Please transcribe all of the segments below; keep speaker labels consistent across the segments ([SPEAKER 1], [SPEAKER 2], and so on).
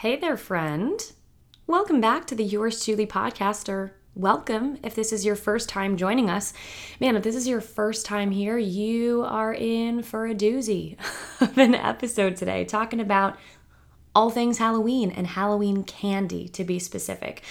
[SPEAKER 1] Hey there, friend. Welcome back to the Yours Chewly podcast, or welcome if this is your first time joining us. Man, if this is your first time here, you are in for a doozy of an episode today talking about all things Halloween and Halloween candy to be specific.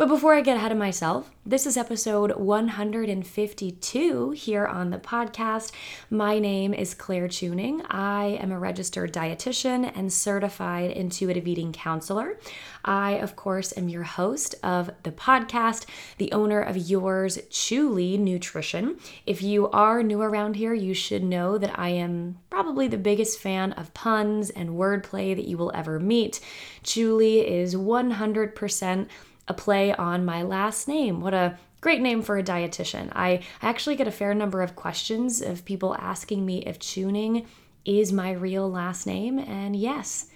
[SPEAKER 1] But before I get ahead of myself, this is episode 152 here on the podcast. My name is Claire Chewning. I am a registered dietitian and certified intuitive eating counselor. I, of course, am your host of the podcast, the owner of Yours Chewly Nutrition. If you are new around here, you should know that I am probably the biggest fan of puns and wordplay that you will ever meet. Chewly is 100% a play on my last name. What a great name for a dietitian. I actually get a fair number of questions of people asking me if Chewning is my real last name, and yes,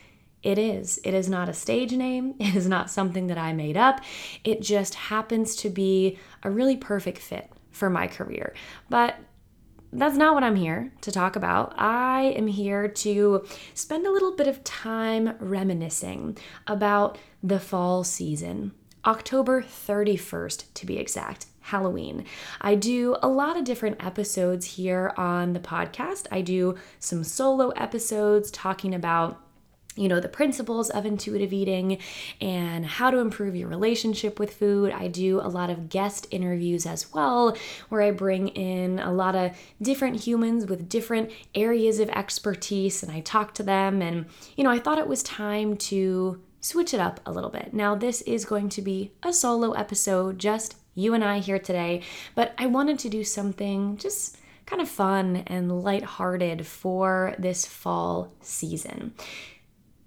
[SPEAKER 1] it is. It is not a stage name. It is not something that I made up. It just happens to be a really perfect fit for my career. But that's not what I'm here to talk about. I am here to spend a little bit of time reminiscing about the fall season October 31st to be exact. Halloween. I do a lot of different episodes here on the podcast. I do some solo episodes talking about you know, the principles of intuitive eating and how to improve your relationship with food. I do a lot of guest interviews as well, where I bring in a lot of different humans with different areas of expertise and I talk to them. And, you know, I thought it was time to switch it up a little bit. Now, this is going to be a solo episode, just you and I here today, but I wanted to do something just kind of fun and lighthearted for this fall season.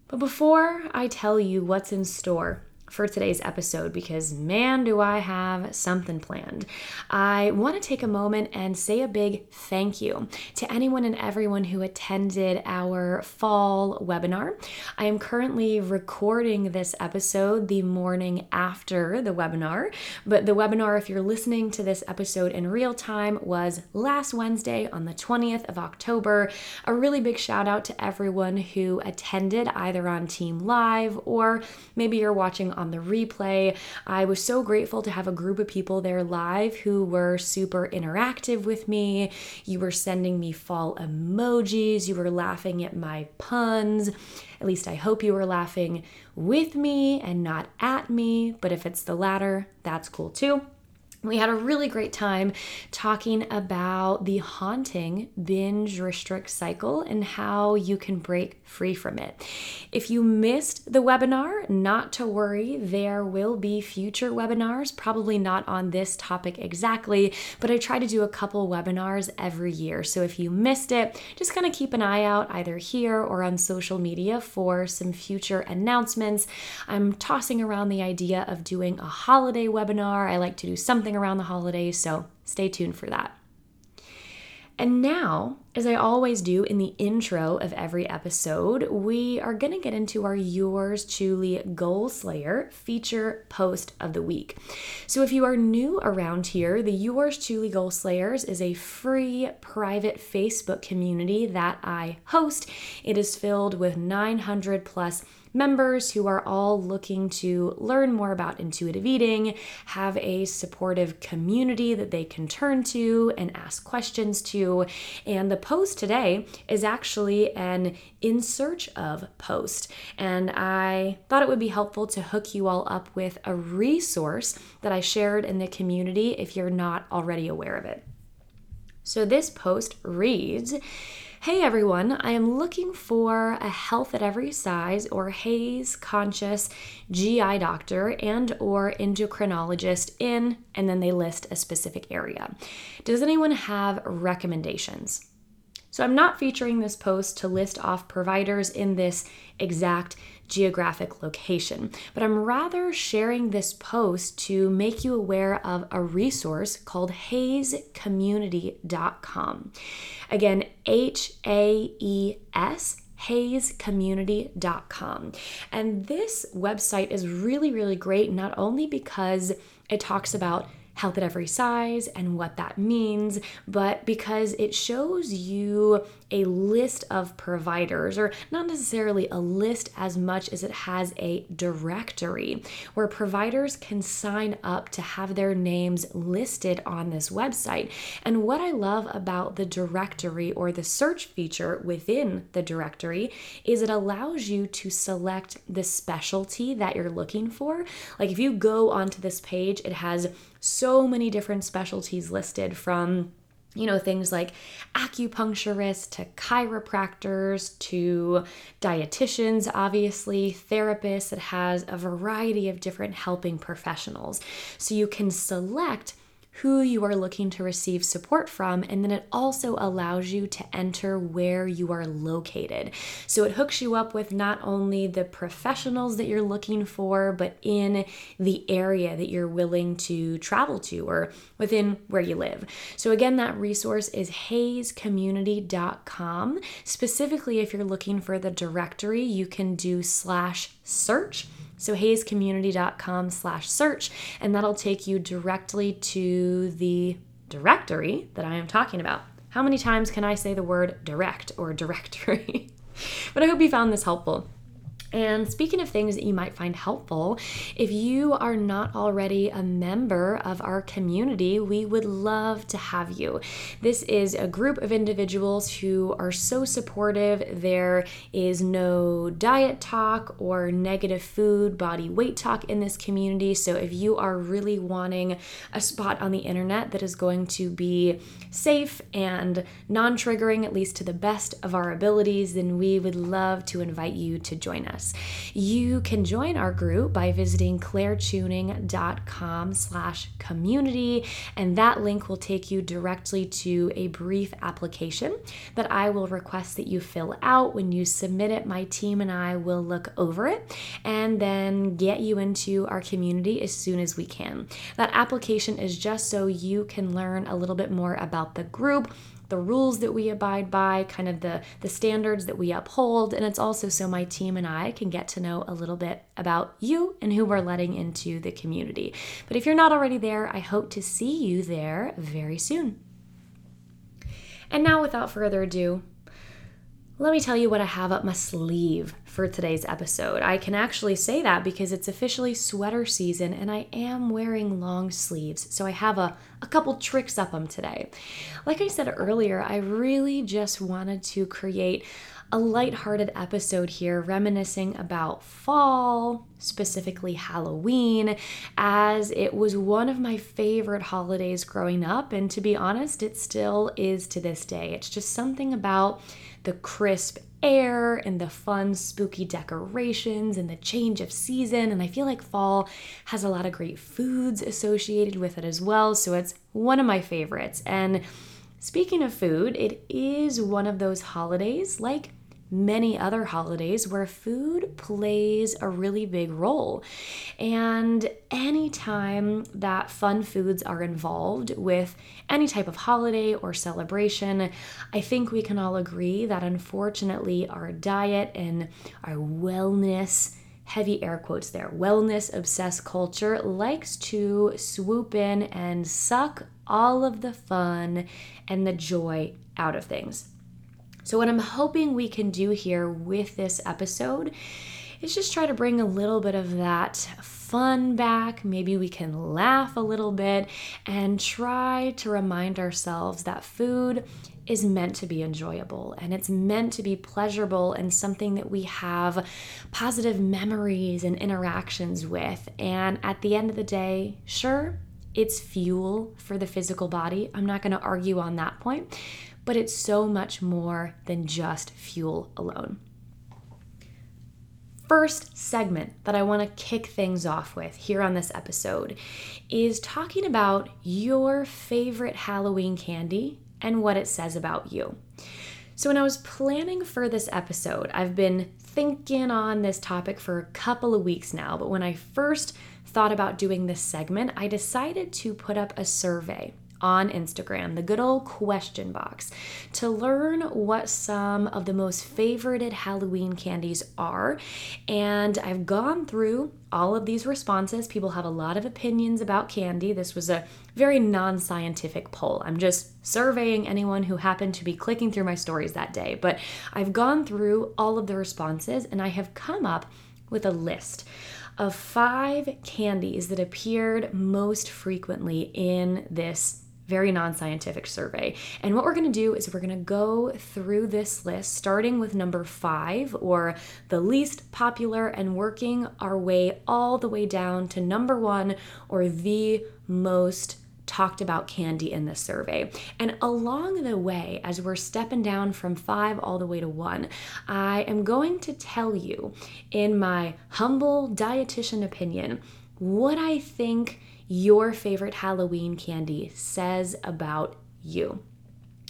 [SPEAKER 1] But before I tell you what's in store, for today's episode because man, do I have something planned. I want to take a moment and say a big thank you to anyone and everyone who attended our fall webinar. I am currently recording this episode the morning after the webinar, but the webinar, if you're listening to this episode in real time, was last Wednesday on the 20th of October. A really big shout out to everyone who attended either on Team Live or maybe you're watching on the replay. I was so grateful to have a group of people there live who were super interactive with me. You were sending me fall emojis, you were laughing at my puns. At least I hope you were laughing with me and not at me, but if it's the latter, that's cool too. We had a really great time talking about the haunting binge restrict cycle and how you can break free from it. If you missed the webinar, not to worry, there will be future webinars, probably not on this topic exactly, but I try to do a couple webinars every year. So if you missed it, just kind of keep an eye out either here or on social media for some future announcements. I'm tossing around the idea of doing a holiday webinar. I like to do something around the holidays, so stay tuned for that. And now, as I always do in the intro of every episode, we are going to get into our Yours Chewly Goal Slayer feature post of the week. So, if you are new around here, the Yours Chewly Goal Slayers is a free private Facebook community that I host. It is filled with 900 plus members who are all looking to learn more about intuitive eating, have a supportive community that they can turn to and ask questions to. And the post today is actually an in search of post. And I thought it would be helpful to hook you all up with a resource that I shared in the community if you're not already aware of it. So this post reads, Hey everyone, I am looking for a health at every size or HAES conscious GI doctor and or endocrinologist in and then they list a specific area. Does anyone have recommendations? So I'm not featuring this post to list off providers in this exact geographic location, but I'm rather sharing this post to make you aware of a resource called haescommunity.com. Again, H A E S haescommunity.com. And this website is really, really great, not only because it talks about health at every size and what that means, but because it shows you a list of providers, or not necessarily a list as much as it has a directory where providers can sign up to have their names listed on this website. And what I love about the directory or the search feature within the directory is it allows you to select the specialty that you're looking for. Like if you go onto this page, it has so many different specialties listed from you know, things like acupuncturists to chiropractors to dietitians, obviously, therapists. It has a variety of different helping professionals. So you can select who you are looking to receive support from, and then it also allows you to enter where you are located. So it hooks you up with not only the professionals that you're looking for, but in the area that you're willing to travel to or within where you live. So again, that resource is haescommunity.com. Specifically, if you're looking for the directory, you can do slash search so haescommunity.com slash search, and that'll take you directly to the directory that I am talking about. How many times can I say the word direct or directory? but I hope you found this helpful. And speaking of things that you might find helpful, if you are not already a member of our community, we would love to have you. This is a group of individuals who are so supportive. There is no diet talk or negative food, body weight talk in this community. So if you are really wanting a spot on the internet that is going to be safe and non triggering, at least to the best of our abilities, then we would love to invite you to join us us. You can join our group by visiting clairechewning.com slash community, and that link will take you directly to a brief application that I will request that you fill out. When you submit it, my team and I will look over it and then get you into our community as soon as we can. That application is just so you can learn a little bit more about the group the rules that we abide by, kind of the, the standards that we uphold. And it's also so my team and I can get to know a little bit about you and who we're letting into the community. But if you're not already there, I hope to see you there very soon. And now, without further ado, let me tell you what I have up my sleeve for today's episode. I can actually say that because it's officially sweater season and I am wearing long sleeves. So I have a, a couple tricks up them today. Like I said earlier, I really just wanted to create a light-hearted episode here reminiscing about fall, specifically Halloween, as it was one of my favorite holidays growing up and to be honest, it still is to this day. It's just something about the crisp air and the fun, spooky decorations and the change of season. And I feel like fall has a lot of great foods associated with it as well. So it's one of my favorites. And speaking of food, it is one of those holidays like many other holidays where food plays a really big role. And anytime that fun foods are involved with any type of holiday or celebration, I think we can all agree that unfortunately our diet and our wellness heavy air quotes there, wellness obsessed culture likes to swoop in and suck all of the fun and the joy out of things. So, what I'm hoping we can do here with this episode is just try to bring a little bit of that fun back. Maybe we can laugh a little bit and try to remind ourselves that food is meant to be enjoyable and it's meant to be pleasurable and something that we have positive memories and interactions with. And at the end of the day, sure, it's fuel for the physical body. I'm not going to argue on that point but it's so much more than just fuel alone. First segment that I want to kick things off with here on this episode is talking about your favorite Halloween candy and what it says about you. So, when I was planning for this episode, I've been thinking on this topic for a couple of weeks now, but when I first thought about doing this segment, I decided to put up a survey on Instagram, the good old question box, to learn what some of the most favorited Halloween candies are. And I've gone through all of these responses. People have a lot of opinions about candy. This was a very non scientific poll. I'm just surveying anyone who happened to be clicking through my stories that day. But I've gone through all of the responses and I have come up with a list of five candies that appeared most frequently in this very non scientific survey. And what we're gonna do is we're gonna go through this list, starting with number five, or the least popular, and working our way all the way down to number one, or the most talked about candy in this survey. And along the way, as we're stepping down from five all the way to one, I am going to tell you, in my humble dietitian opinion, what I think your favorite Halloween candy says about you.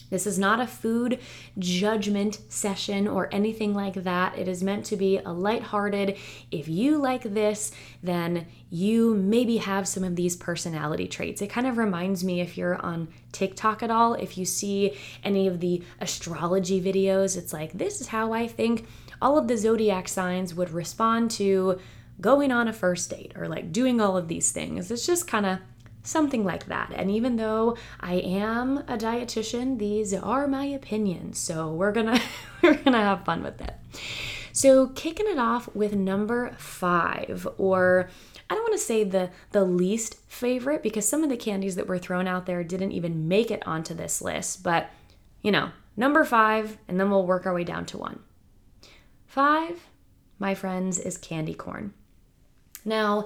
[SPEAKER 1] This is not a food judgment session or anything like that. It is meant to be a lighthearted. If you like this, then you maybe have some of these personality traits. It kind of reminds me if you're on TikTok at all, if you see any of the astrology videos, it's like, this is how I think all of the zodiac signs would respond to going on a first date or like doing all of these things. It's just kind of something like that. And even though I am a dietitian, these are my opinions. So we're going to we're going to have fun with it. So kicking it off with number 5 or I don't want to say the the least favorite because some of the candies that were thrown out there didn't even make it onto this list, but you know, number 5 and then we'll work our way down to 1. 5, my friends, is candy corn. Now,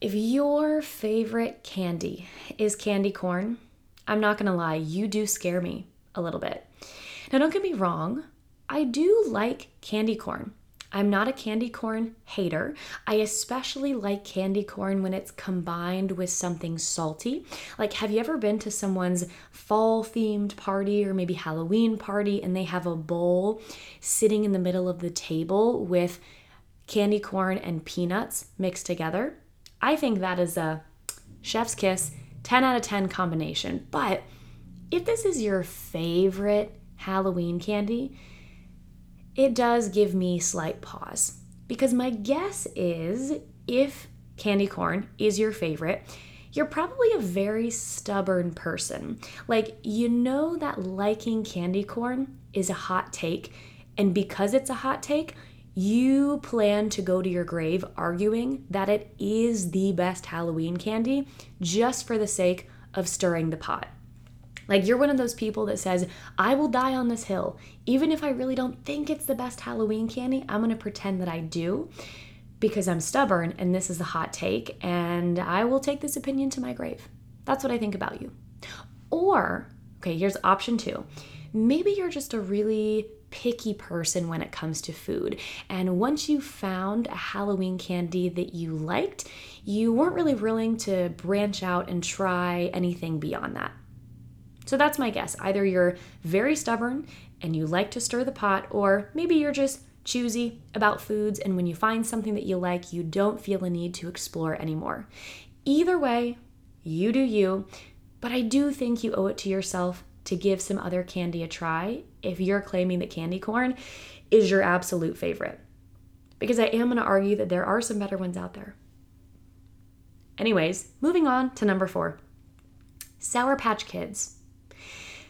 [SPEAKER 1] if your favorite candy is candy corn, I'm not gonna lie, you do scare me a little bit. Now, don't get me wrong, I do like candy corn. I'm not a candy corn hater. I especially like candy corn when it's combined with something salty. Like, have you ever been to someone's fall themed party or maybe Halloween party and they have a bowl sitting in the middle of the table with candy corn and peanuts mixed together. I think that is a chef's kiss, 10 out of 10 combination. But if this is your favorite Halloween candy, it does give me slight pause because my guess is if candy corn is your favorite, you're probably a very stubborn person. Like, you know that liking candy corn is a hot take, and because it's a hot take, you plan to go to your grave arguing that it is the best Halloween candy just for the sake of stirring the pot. Like you're one of those people that says, I will die on this hill. Even if I really don't think it's the best Halloween candy, I'm gonna pretend that I do because I'm stubborn and this is a hot take, and I will take this opinion to my grave. That's what I think about you. Or, okay, here's option two. Maybe you're just a really picky person when it comes to food. And once you found a Halloween candy that you liked, you weren't really willing to branch out and try anything beyond that. So that's my guess. Either you're very stubborn and you like to stir the pot, or maybe you're just choosy about foods, and when you find something that you like, you don't feel a need to explore anymore. Either way, you do you, but I do think you owe it to yourself to give some other candy a try if you're claiming that candy corn is your absolute favorite. Because I am going to argue that there are some better ones out there. Anyways, moving on to number four Sour Patch Kids.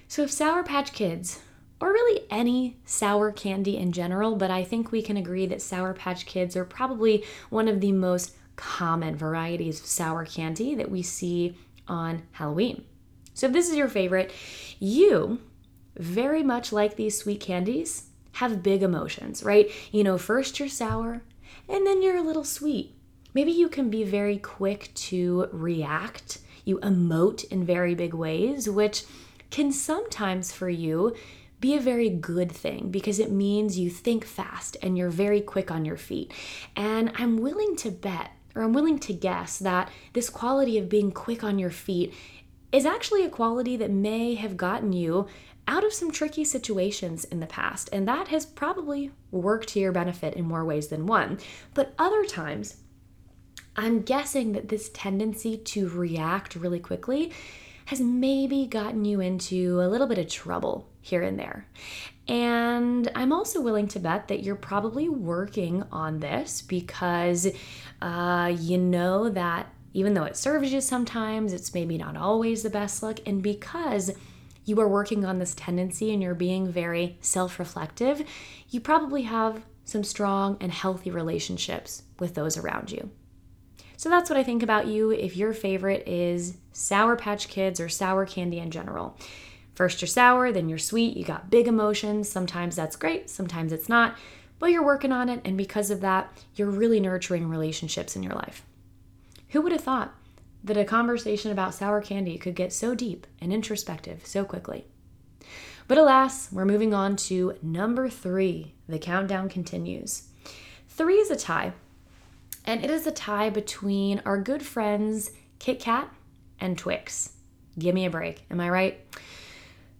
[SPEAKER 1] So, if Sour Patch Kids, or really any sour candy in general, but I think we can agree that Sour Patch Kids are probably one of the most common varieties of sour candy that we see on Halloween. So if this is your favorite, you, very much like these sweet candies, have big emotions, right? You know, first you're sour and then you're a little sweet. Maybe you can be very quick to react. You emote in very big ways, which can sometimes for you be a very good thing because it means you think fast and you're very quick on your feet. And I'm willing to bet, or I'm willing to guess, that this quality of being quick on your feet is actually a quality that may have gotten you out of some tricky situations in the past, and that has probably worked to your benefit in more ways than one. But other times, I'm guessing that this tendency to react really quickly has maybe gotten you into a little bit of trouble here and there. And I'm also willing to bet that you're probably working on this because uh, you know that even though it serves you sometimes, it's maybe not always the best look. And because you are working on this tendency and you're being very self reflective, you probably have some strong and healthy relationships with those around you. So that's what I think about you if your favorite is Sour Patch Kids or sour candy in general. First you're sour, then you're sweet, you got big emotions. Sometimes that's great, sometimes it's not, but you're working on it, and because of that, you're really nurturing relationships in your life. Who would have thought that a conversation about sour candy could get so deep and introspective so quickly? But alas, we're moving on to number three. The countdown continues. Three is a tie, and it is a tie between our good friends Kit Kat and Twix. Give me a break, am I right?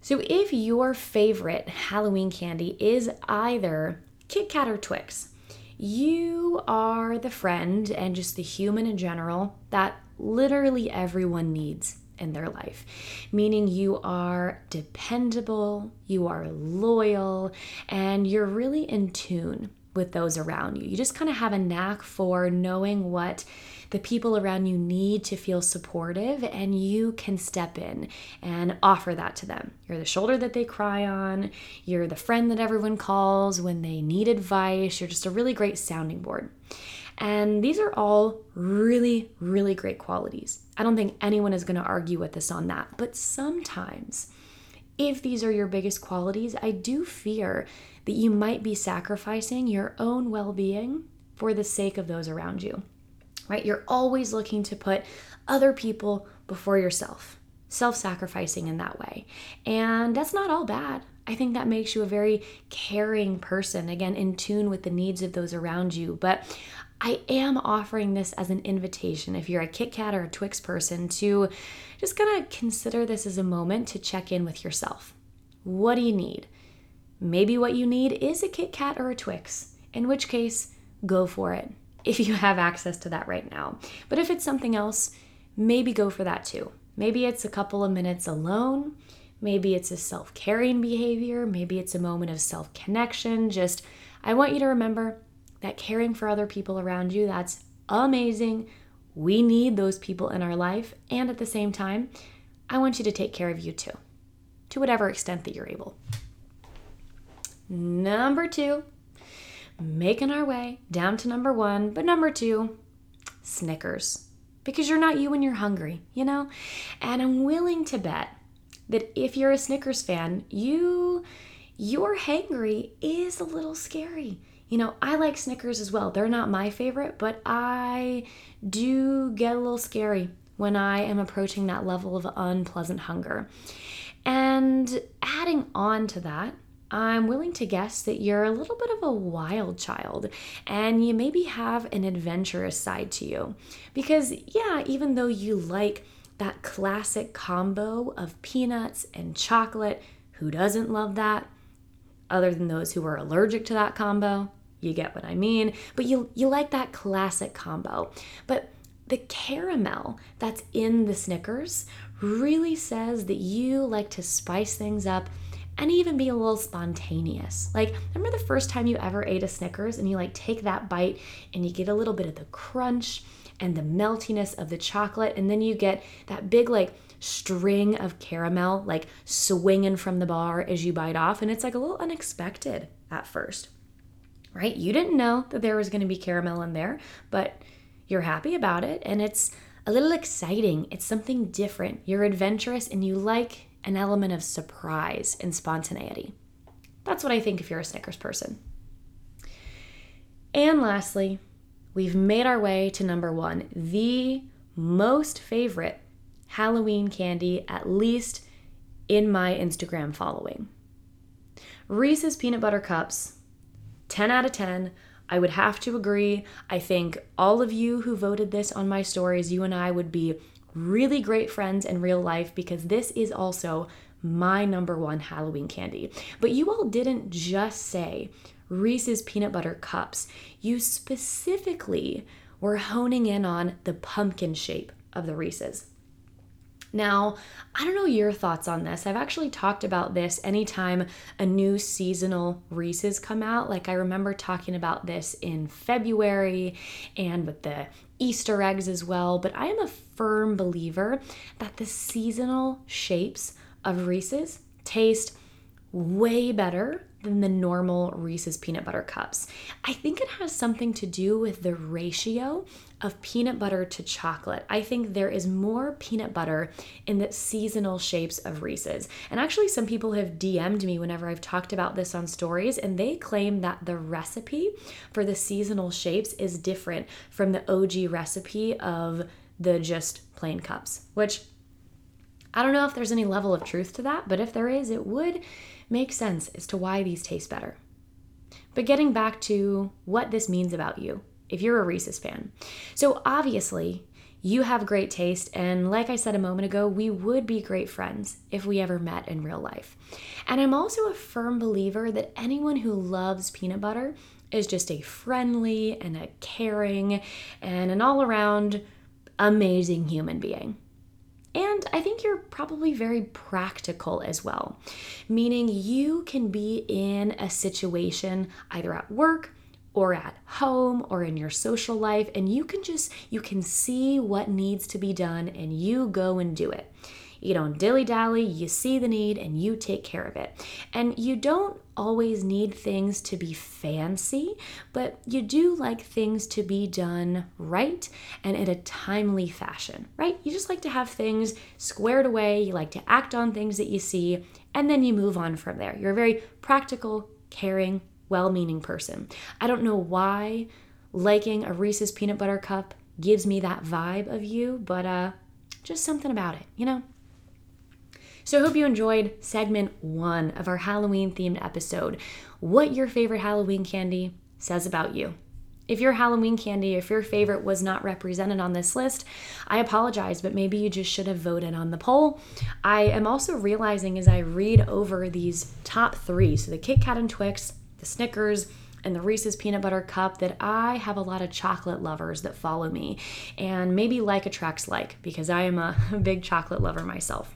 [SPEAKER 1] So, if your favorite Halloween candy is either Kit Kat or Twix, you are the friend and just the human in general that literally everyone needs in their life, meaning you are dependable, you are loyal, and you're really in tune with those around you. You just kind of have a knack for knowing what the people around you need to feel supportive, and you can step in and offer that to them. You're the shoulder that they cry on, you're the friend that everyone calls when they need advice, you're just a really great sounding board. And these are all really, really great qualities. I don't think anyone is going to argue with us on that. But sometimes, if these are your biggest qualities, I do fear that you might be sacrificing your own well being for the sake of those around you right? You're always looking to put other people before yourself, self sacrificing in that way. And that's not all bad. I think that makes you a very caring person, again, in tune with the needs of those around you. But I am offering this as an invitation if you're a Kit Kat or a Twix person to just kind of consider this as a moment to check in with yourself. What do you need? Maybe what you need is a Kit Kat or a Twix, in which case, go for it if you have access to that right now. But if it's something else, maybe go for that too. Maybe it's a couple of minutes alone. Maybe it's a self caring behavior. Maybe it's a moment of self connection. Just, I want you to remember that caring for other people around you, that's amazing. We need those people in our life. And at the same time, I want you to take care of you too, to whatever extent that you're able. Number two, making our way down to number one. But number two, Snickers. Because you're not you when you're hungry, you know? And I'm willing to bet that if you're a Snickers fan, you your hangry is a little scary. You know, I like Snickers as well. They're not my favorite, but I do get a little scary when I am approaching that level of unpleasant hunger. And adding on to that, I'm willing to guess that you're a little bit of a wild child and you maybe have an adventurous side to you. Because, yeah, even though you like that classic combo of peanuts and chocolate, who doesn't love that? Other than those who are allergic to that combo, you get what I mean. But you, you like that classic combo. But the caramel that's in the Snickers really says that you like to spice things up and even be a little spontaneous. Like, remember the first time you ever ate a Snickers and you like take that bite and you get a little bit of the crunch and the meltiness of the chocolate, and then you get that big, like, string of caramel, like swinging from the bar as you bite off, and it's like a little unexpected at first, right? You didn't know that there was gonna be caramel in there, but you're happy about it, and it's a little exciting. It's something different. You're adventurous and you like an element of surprise and spontaneity. That's what I think if you're a Snickers person. And lastly, we've made our way to number one, the most favorite Halloween candy, at least in my Instagram following. Reese's Peanut Butter Cups, 10 out of 10. I would have to agree. I think all of you who voted this on my stories, you and I would be really great friends in real life because this is also my number one Halloween candy. But you all didn't just say Reese's peanut butter cups, you specifically were honing in on the pumpkin shape of the Reese's. Now, I don't know your thoughts on this. I've actually talked about this anytime a new seasonal Reese's come out. Like I remember talking about this in February and with the Easter eggs as well, but I am a firm believer that the seasonal shapes of Reese's taste way better than the normal Reese's peanut butter cups. I think it has something to do with the ratio of peanut butter to chocolate. I think there is more peanut butter in the seasonal shapes of Reese's. And actually, some people have DM'd me whenever I've talked about this on stories, and they claim that the recipe for the seasonal shapes is different from the OG recipe of the just plain cups, which I don't know if there's any level of truth to that, but if there is, it would make sense as to why these taste better. But getting back to what this means about you, if you're a Reese's fan. So obviously, you have great taste, and like I said a moment ago, we would be great friends if we ever met in real life. And I'm also a firm believer that anyone who loves peanut butter is just a friendly and a caring and an all around amazing human being. And I think you're probably very practical as well, meaning you can be in a situation either at work or at home or in your social life and you can just you can see what needs to be done and you go and do it you don't dilly dally, you see the need and you take care of it. And you don't always need things to be fancy, but you do like things to be done right and in a timely fashion, right? You just like to have things squared away, you like to act on things that you see, and then you move on from there. You're a very practical, caring, well meaning person. I don't know why liking a Reese's peanut butter cup gives me that vibe of you, but uh, just something about it, you know? So I hope you enjoyed segment one of our Halloween themed episode what your favorite Halloween candy says about you. If your Halloween candy, if your favorite was not represented on this list, I apologize, but maybe you just should have voted on the poll. I am also realizing as I read over these top three, so the Kit Kat and Twix, Snickers, and the Reese's peanut butter cup that I have a lot of chocolate lovers that follow me. And maybe like attracts like because I am a big chocolate lover myself.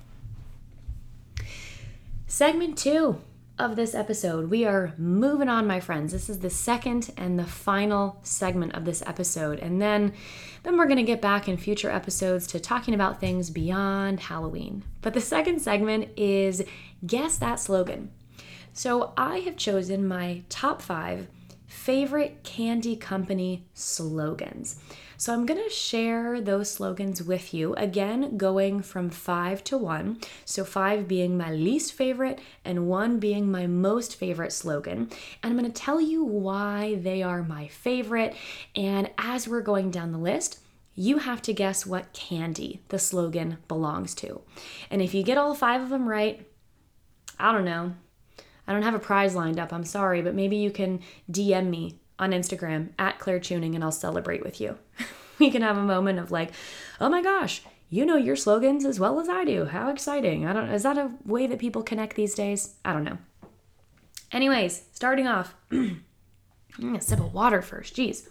[SPEAKER 1] Segment two of this episode, we are moving on, my friends. This is the second and the final segment of this episode. And then then we're going to get back in future episodes to talking about things beyond Halloween. But the second segment is guess that slogan. So I have chosen my top 5 favorite candy company slogans. So I'm going to share those slogans with you, again, going from five to one. So, five being my least favorite, and one being my most favorite slogan. And I'm going to tell you why they are my favorite. And as we're going down the list, you have to guess what candy the slogan belongs to. And if you get all five of them right, I don't know. I don't have a prize lined up. I'm sorry, but maybe you can DM me on Instagram at Claire Chewning and I'll celebrate with you. we can have a moment of like, oh my gosh, you know your slogans as well as I do. How exciting. I don't is that a way that people connect these days? I don't know. Anyways, starting off, I'm gonna sip of water first. Jeez.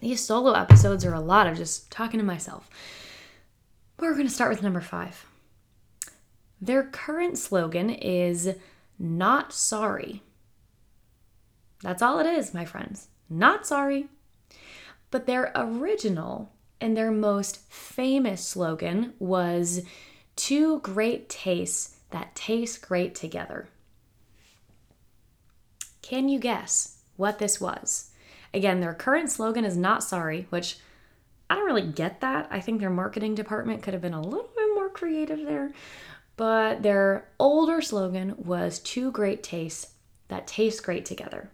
[SPEAKER 1] These solo episodes are a lot of just talking to myself. But we're gonna start with number five. Their current slogan is not sorry. That's all it is, my friends. Not sorry. But their original and their most famous slogan was two great tastes that taste great together. Can you guess what this was? Again, their current slogan is not sorry, which I don't really get that. I think their marketing department could have been a little bit more creative there. But their older slogan was two great tastes that taste great together.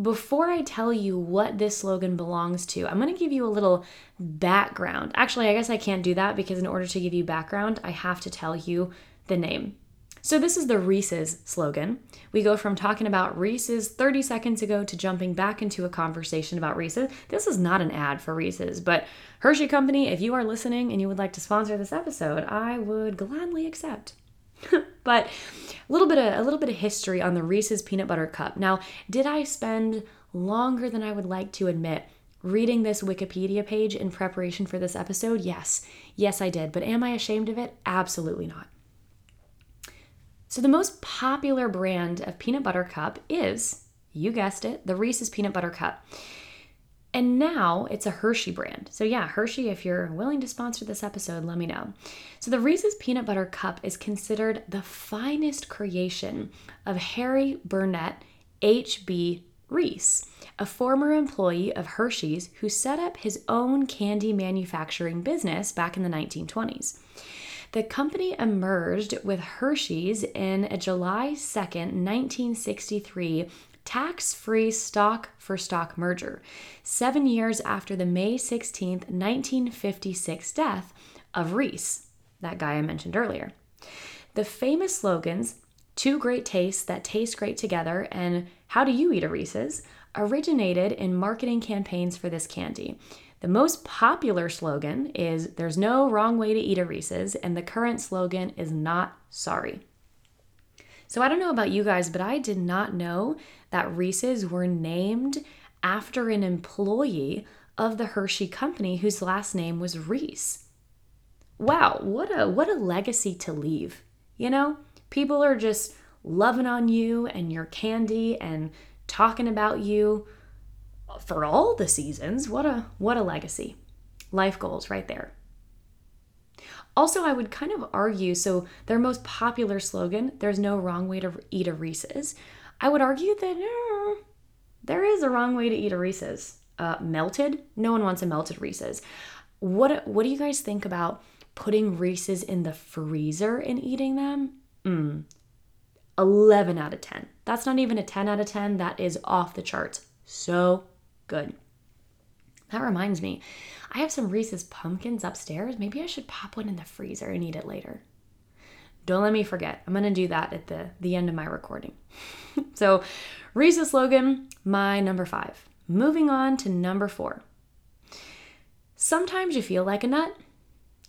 [SPEAKER 1] Before I tell you what this slogan belongs to, I'm going to give you a little background. Actually, I guess I can't do that because in order to give you background, I have to tell you the name. So, this is the Reese's slogan. We go from talking about Reese's 30 seconds ago to jumping back into a conversation about Reese's. This is not an ad for Reese's, but Hershey Company, if you are listening and you would like to sponsor this episode, I would gladly accept. but a little bit of a little bit of history on the Reese's peanut butter cup. Now, did I spend longer than I would like to admit reading this Wikipedia page in preparation for this episode? Yes. Yes, I did. But am I ashamed of it? Absolutely not. So, the most popular brand of peanut butter cup is, you guessed it, the Reese's Peanut Butter Cup. And now it's a Hershey brand. So, yeah, Hershey, if you're willing to sponsor this episode, let me know. So, the Reese's Peanut Butter Cup is considered the finest creation of Harry Burnett H.B. Reese, a former employee of Hershey's who set up his own candy manufacturing business back in the 1920s. The company emerged with Hershey's in a July 2nd, 1963 tax free stock for stock merger, seven years after the May 16, 1956 death of Reese, that guy I mentioned earlier. The famous slogans, Two Great Tastes That Taste Great Together, and How Do You Eat a Reese's, originated in marketing campaigns for this candy. The most popular slogan is There's no wrong way to eat a Reese's, and the current slogan is Not Sorry. So I don't know about you guys, but I did not know that Reese's were named after an employee of the Hershey company whose last name was Reese. Wow, what a what a legacy to leave. You know, people are just loving on you and your candy and talking about you for all the seasons. What a what a legacy. Life goals right there. Also, I would kind of argue so their most popular slogan, there's no wrong way to eat a Reese's. I would argue that there is a wrong way to eat a Reese's. Uh, melted? No one wants a melted Reese's. What what do you guys think about putting Reese's in the freezer and eating them? Mm. 11 out of 10. That's not even a 10 out of 10. That is off the charts. So good. That reminds me, I have some Reese's pumpkins upstairs. Maybe I should pop one in the freezer and eat it later. Don't let me forget. I'm going to do that at the, the end of my recording. so, Reese's slogan, my number five. Moving on to number four. Sometimes you feel like a nut,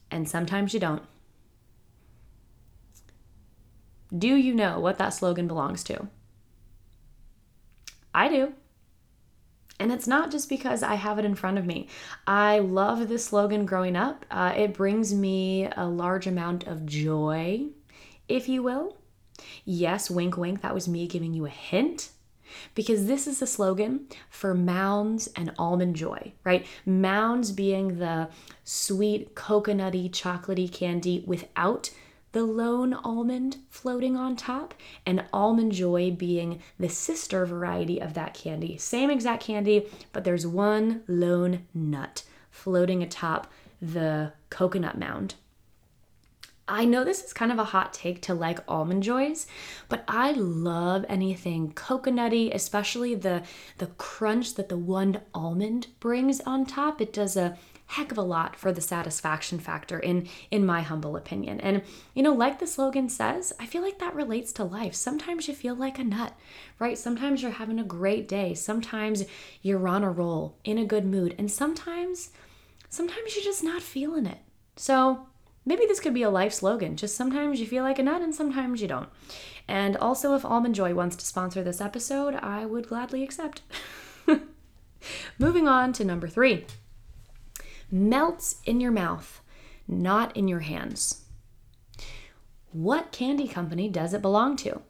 [SPEAKER 1] and sometimes you don't. Do you know what that slogan belongs to? I do. And it's not just because I have it in front of me. I love this slogan growing up. Uh, it brings me a large amount of joy, if you will. Yes, wink, wink, that was me giving you a hint. Because this is the slogan for Mounds and Almond Joy, right? Mounds being the sweet, coconutty, chocolatey candy without the lone almond floating on top, and almond joy being the sister variety of that candy. Same exact candy, but there's one lone nut floating atop the coconut mound. I know this is kind of a hot take to like almond joys, but I love anything coconutty, especially the the crunch that the one almond brings on top. It does a heck of a lot for the satisfaction factor in in my humble opinion. And you know, like the slogan says, I feel like that relates to life. Sometimes you feel like a nut, right? Sometimes you're having a great day. Sometimes you're on a roll, in a good mood, and sometimes sometimes you're just not feeling it. So, maybe this could be a life slogan. Just sometimes you feel like a nut and sometimes you don't. And also if Almond Joy wants to sponsor this episode, I would gladly accept. Moving on to number 3 melts in your mouth, not in your hands. What candy company does it belong to?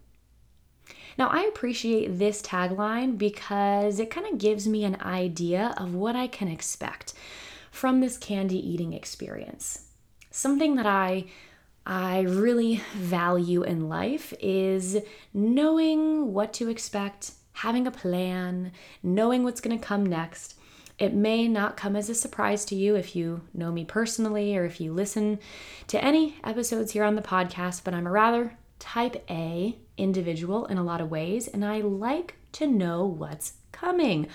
[SPEAKER 1] Now, I appreciate this tagline because it kind of gives me an idea of what I can expect from this candy eating experience. Something that I I really value in life is knowing what to expect, having a plan, knowing what's going to come next, it may not come as a surprise to you if you know me personally or if you listen to any episodes here on the podcast, but I'm a rather type A individual in a lot of ways, and I like to know what's coming.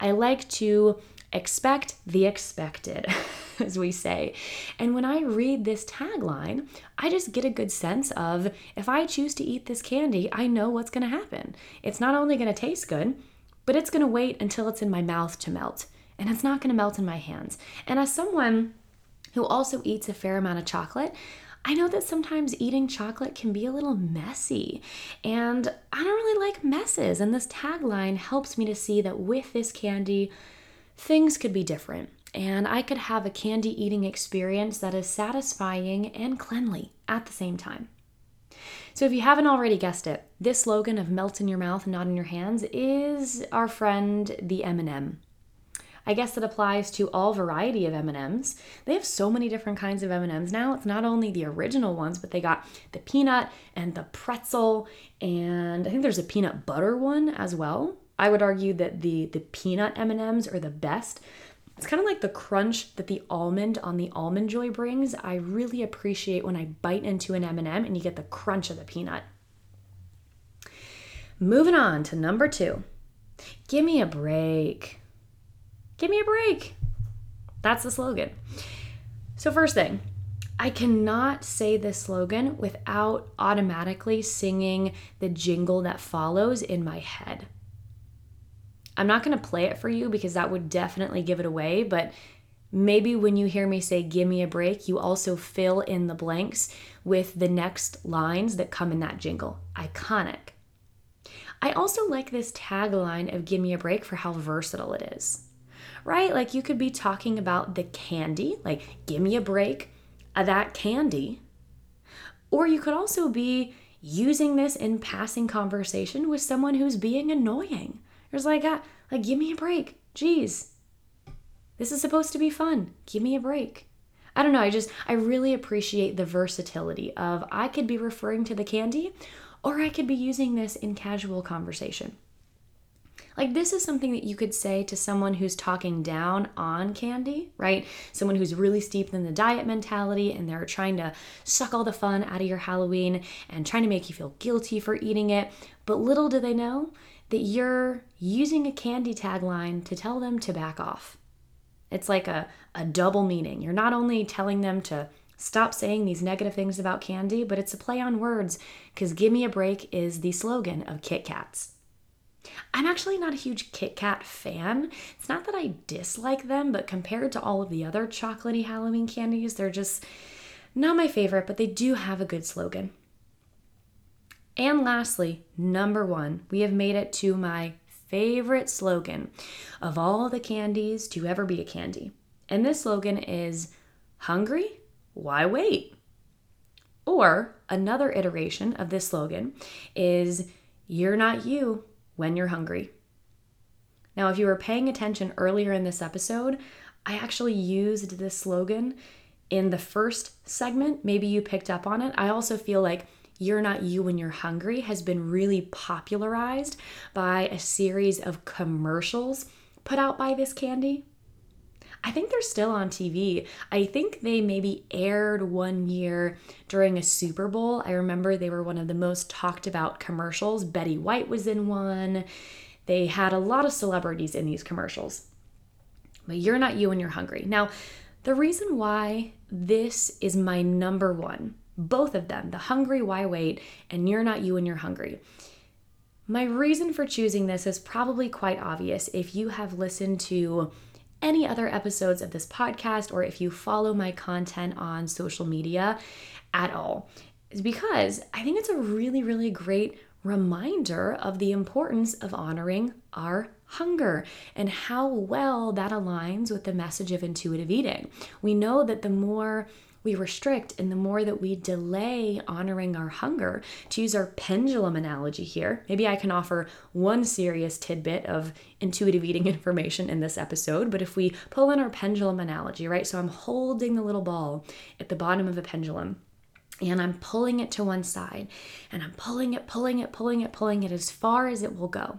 [SPEAKER 1] I like to expect the expected, as we say. And when I read this tagline, I just get a good sense of if I choose to eat this candy, I know what's going to happen. It's not only going to taste good, but it's going to wait until it's in my mouth to melt. And it's not going to melt in my hands. And as someone who also eats a fair amount of chocolate, I know that sometimes eating chocolate can be a little messy, and I don't really like messes. And this tagline helps me to see that with this candy, things could be different and I could have a candy eating experience that is satisfying and cleanly at the same time. So, if you haven't already guessed it, this slogan of "melt in your mouth, not in your hands" is our friend the M&M. I guess it applies to all variety of M&Ms. They have so many different kinds of M&Ms now. It's not only the original ones, but they got the peanut and the pretzel and I think there's a peanut butter one as well. I would argue that the the peanut M&Ms are the best. It's kind of like the crunch that the almond on the almond joy brings. I really appreciate when I bite into an M&M and you get the crunch of the peanut. Moving on to number 2. Give me a break. Give me a break. That's the slogan. So first thing, I cannot say this slogan without automatically singing the jingle that follows in my head. I'm not going to play it for you because that would definitely give it away, but maybe when you hear me say, Give me a break, you also fill in the blanks with the next lines that come in that jingle. Iconic. I also like this tagline of Give me a break for how versatile it is, right? Like you could be talking about the candy, like, Give me a break, of that candy. Or you could also be using this in passing conversation with someone who's being annoying there's like, ah, like, give me a break. Jeez. This is supposed to be fun. Give me a break. I don't know. I just, I really appreciate the versatility of I could be referring to the candy or I could be using this in casual conversation. Like, this is something that you could say to someone who's talking down on candy, right? Someone who's really steeped in the diet mentality and they're trying to suck all the fun out of your Halloween and trying to make you feel guilty for eating it. But little do they know that you're using a candy tagline to tell them to back off. It's like a, a double meaning. You're not only telling them to stop saying these negative things about candy, but it's a play on words because Give Me a Break is the slogan of Kit Kats. I'm actually not a huge Kit Kat fan. It's not that I dislike them, but compared to all of the other chocolaty Halloween candies, they're just not my favorite, but they do have a good slogan. And lastly, number one, we have made it to my favorite slogan of all the candies to ever be a candy. And this slogan is Hungry? Why wait? Or another iteration of this slogan is You're not you when you're hungry. Now, if you were paying attention earlier in this episode, I actually used this slogan in the first segment. Maybe you picked up on it. I also feel like you're Not You When You're Hungry has been really popularized by a series of commercials put out by this candy. I think they're still on TV. I think they maybe aired one year during a Super Bowl. I remember they were one of the most talked about commercials. Betty White was in one. They had a lot of celebrities in these commercials. But you're not you when you're hungry. Now, the reason why this is my number one both of them, the hungry why wait and you're not you and you're hungry. My reason for choosing this is probably quite obvious if you have listened to any other episodes of this podcast or if you follow my content on social media at all. Is because I think it's a really, really great reminder of the importance of honoring our hunger and how well that aligns with the message of intuitive eating. We know that the more we restrict and the more that we delay honoring our hunger, to use our pendulum analogy here, maybe I can offer one serious tidbit of intuitive eating information in this episode, but if we pull in our pendulum analogy, right? So I'm holding the little ball at the bottom of a pendulum and I'm pulling it to one side and I'm pulling it, pulling it, pulling it, pulling it as far as it will go.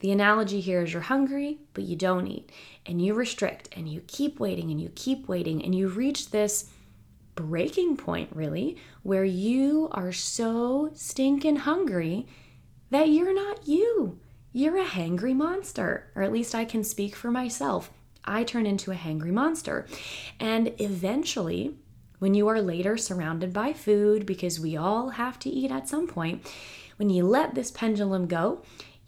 [SPEAKER 1] The analogy here is you're hungry, but you don't eat, and you restrict, and you keep waiting, and you keep waiting, and you reach this breaking point, really, where you are so stinking hungry that you're not you. You're a hangry monster, or at least I can speak for myself. I turn into a hangry monster. And eventually, when you are later surrounded by food, because we all have to eat at some point, when you let this pendulum go,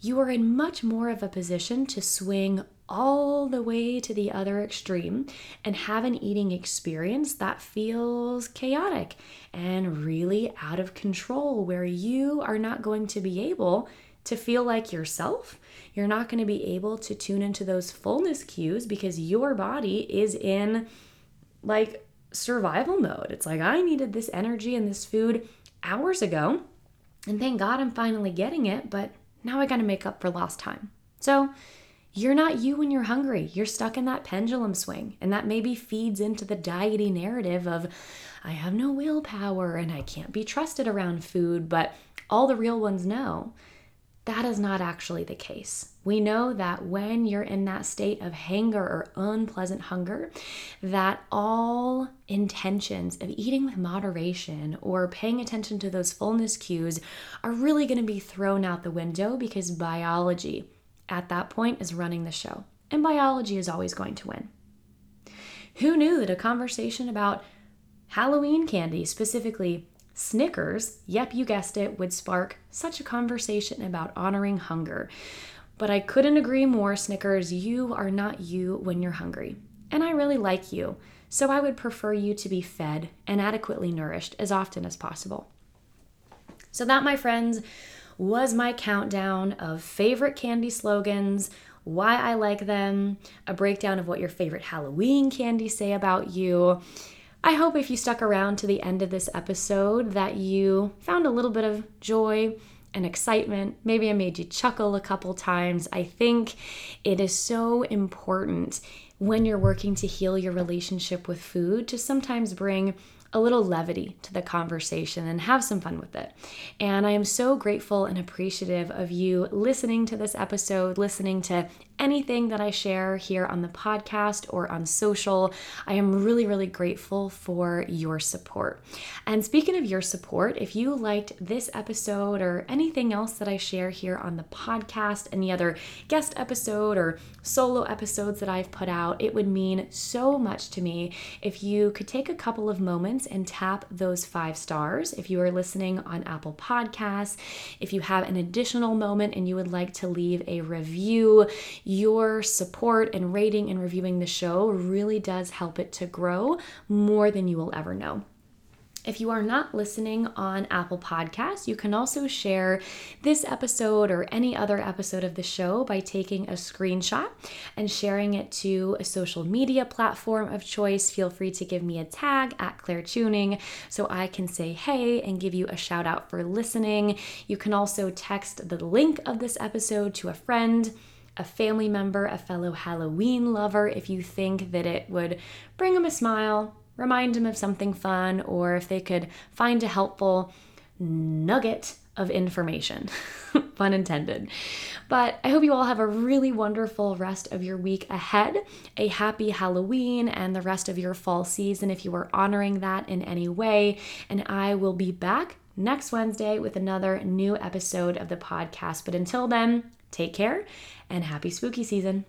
[SPEAKER 1] you are in much more of a position to swing all the way to the other extreme and have an eating experience that feels chaotic and really out of control, where you are not going to be able to feel like yourself. You're not going to be able to tune into those fullness cues because your body is in like survival mode. It's like, I needed this energy and this food hours ago. And thank God I'm finally getting it, but now I got to make up for lost time. So, you're not you when you're hungry. You're stuck in that pendulum swing. And that maybe feeds into the diety narrative of, I have no willpower and I can't be trusted around food. But all the real ones know that is not actually the case. We know that when you're in that state of hanger or unpleasant hunger, that all intentions of eating with moderation or paying attention to those fullness cues are really going to be thrown out the window because biology at that point is running the show, and biology is always going to win. Who knew that a conversation about Halloween candy, specifically Snickers, yep, you guessed it, would spark such a conversation about honoring hunger? But I couldn't agree more, Snickers. You are not you when you're hungry. And I really like you, so I would prefer you to be fed and adequately nourished as often as possible. So, that, my friends, was my countdown of favorite candy slogans, why I like them, a breakdown of what your favorite Halloween candies say about you. I hope if you stuck around to the end of this episode that you found a little bit of joy and excitement. Maybe I made you chuckle a couple times. I think it is so important when you're working to heal your relationship with food to sometimes bring a little levity to the conversation and have some fun with it. And I am so grateful and appreciative of you listening to this episode, listening to anything that I share here on the podcast or on social. I am really, really grateful for your support. And speaking of your support, if you liked this episode or anything else that I share here on the podcast, any other guest episode or solo episodes that I've put out, it would mean so much to me if you could take a couple of moments and tap those five stars. If you are listening on Apple Podcasts, if you have an additional moment and you would like to leave a review, your support and rating and reviewing the show really does help it to grow more than you will ever know. If you are not listening on Apple Podcasts, you can also share this episode or any other episode of the show by taking a screenshot and sharing it to a social media platform of choice. Feel free to give me a tag at Claire Chewning so I can say hey and give you a shout out for listening. You can also text the link of this episode to a friend a family member, a fellow Halloween lover, if you think that it would bring them a smile, remind them of something fun, or if they could find a helpful nugget of information. Pun intended. But I hope you all have a really wonderful rest of your week ahead. A happy Halloween and the rest of your fall season if you are honoring that in any way. And I will be back next Wednesday with another new episode of the podcast. But until then, take care and happy spooky season.